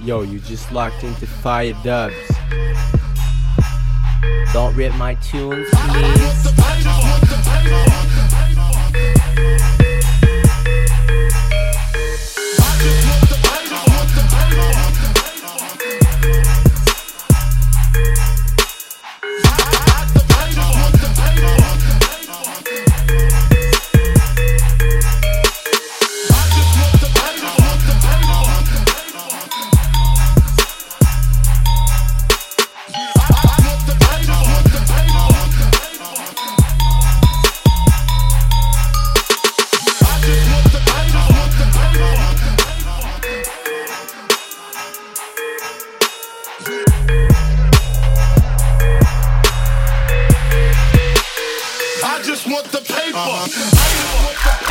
Yo, you just locked into Fiyah Dubs. Don't rip my tunes, please. want the paper. Uh-huh. I just want the paper.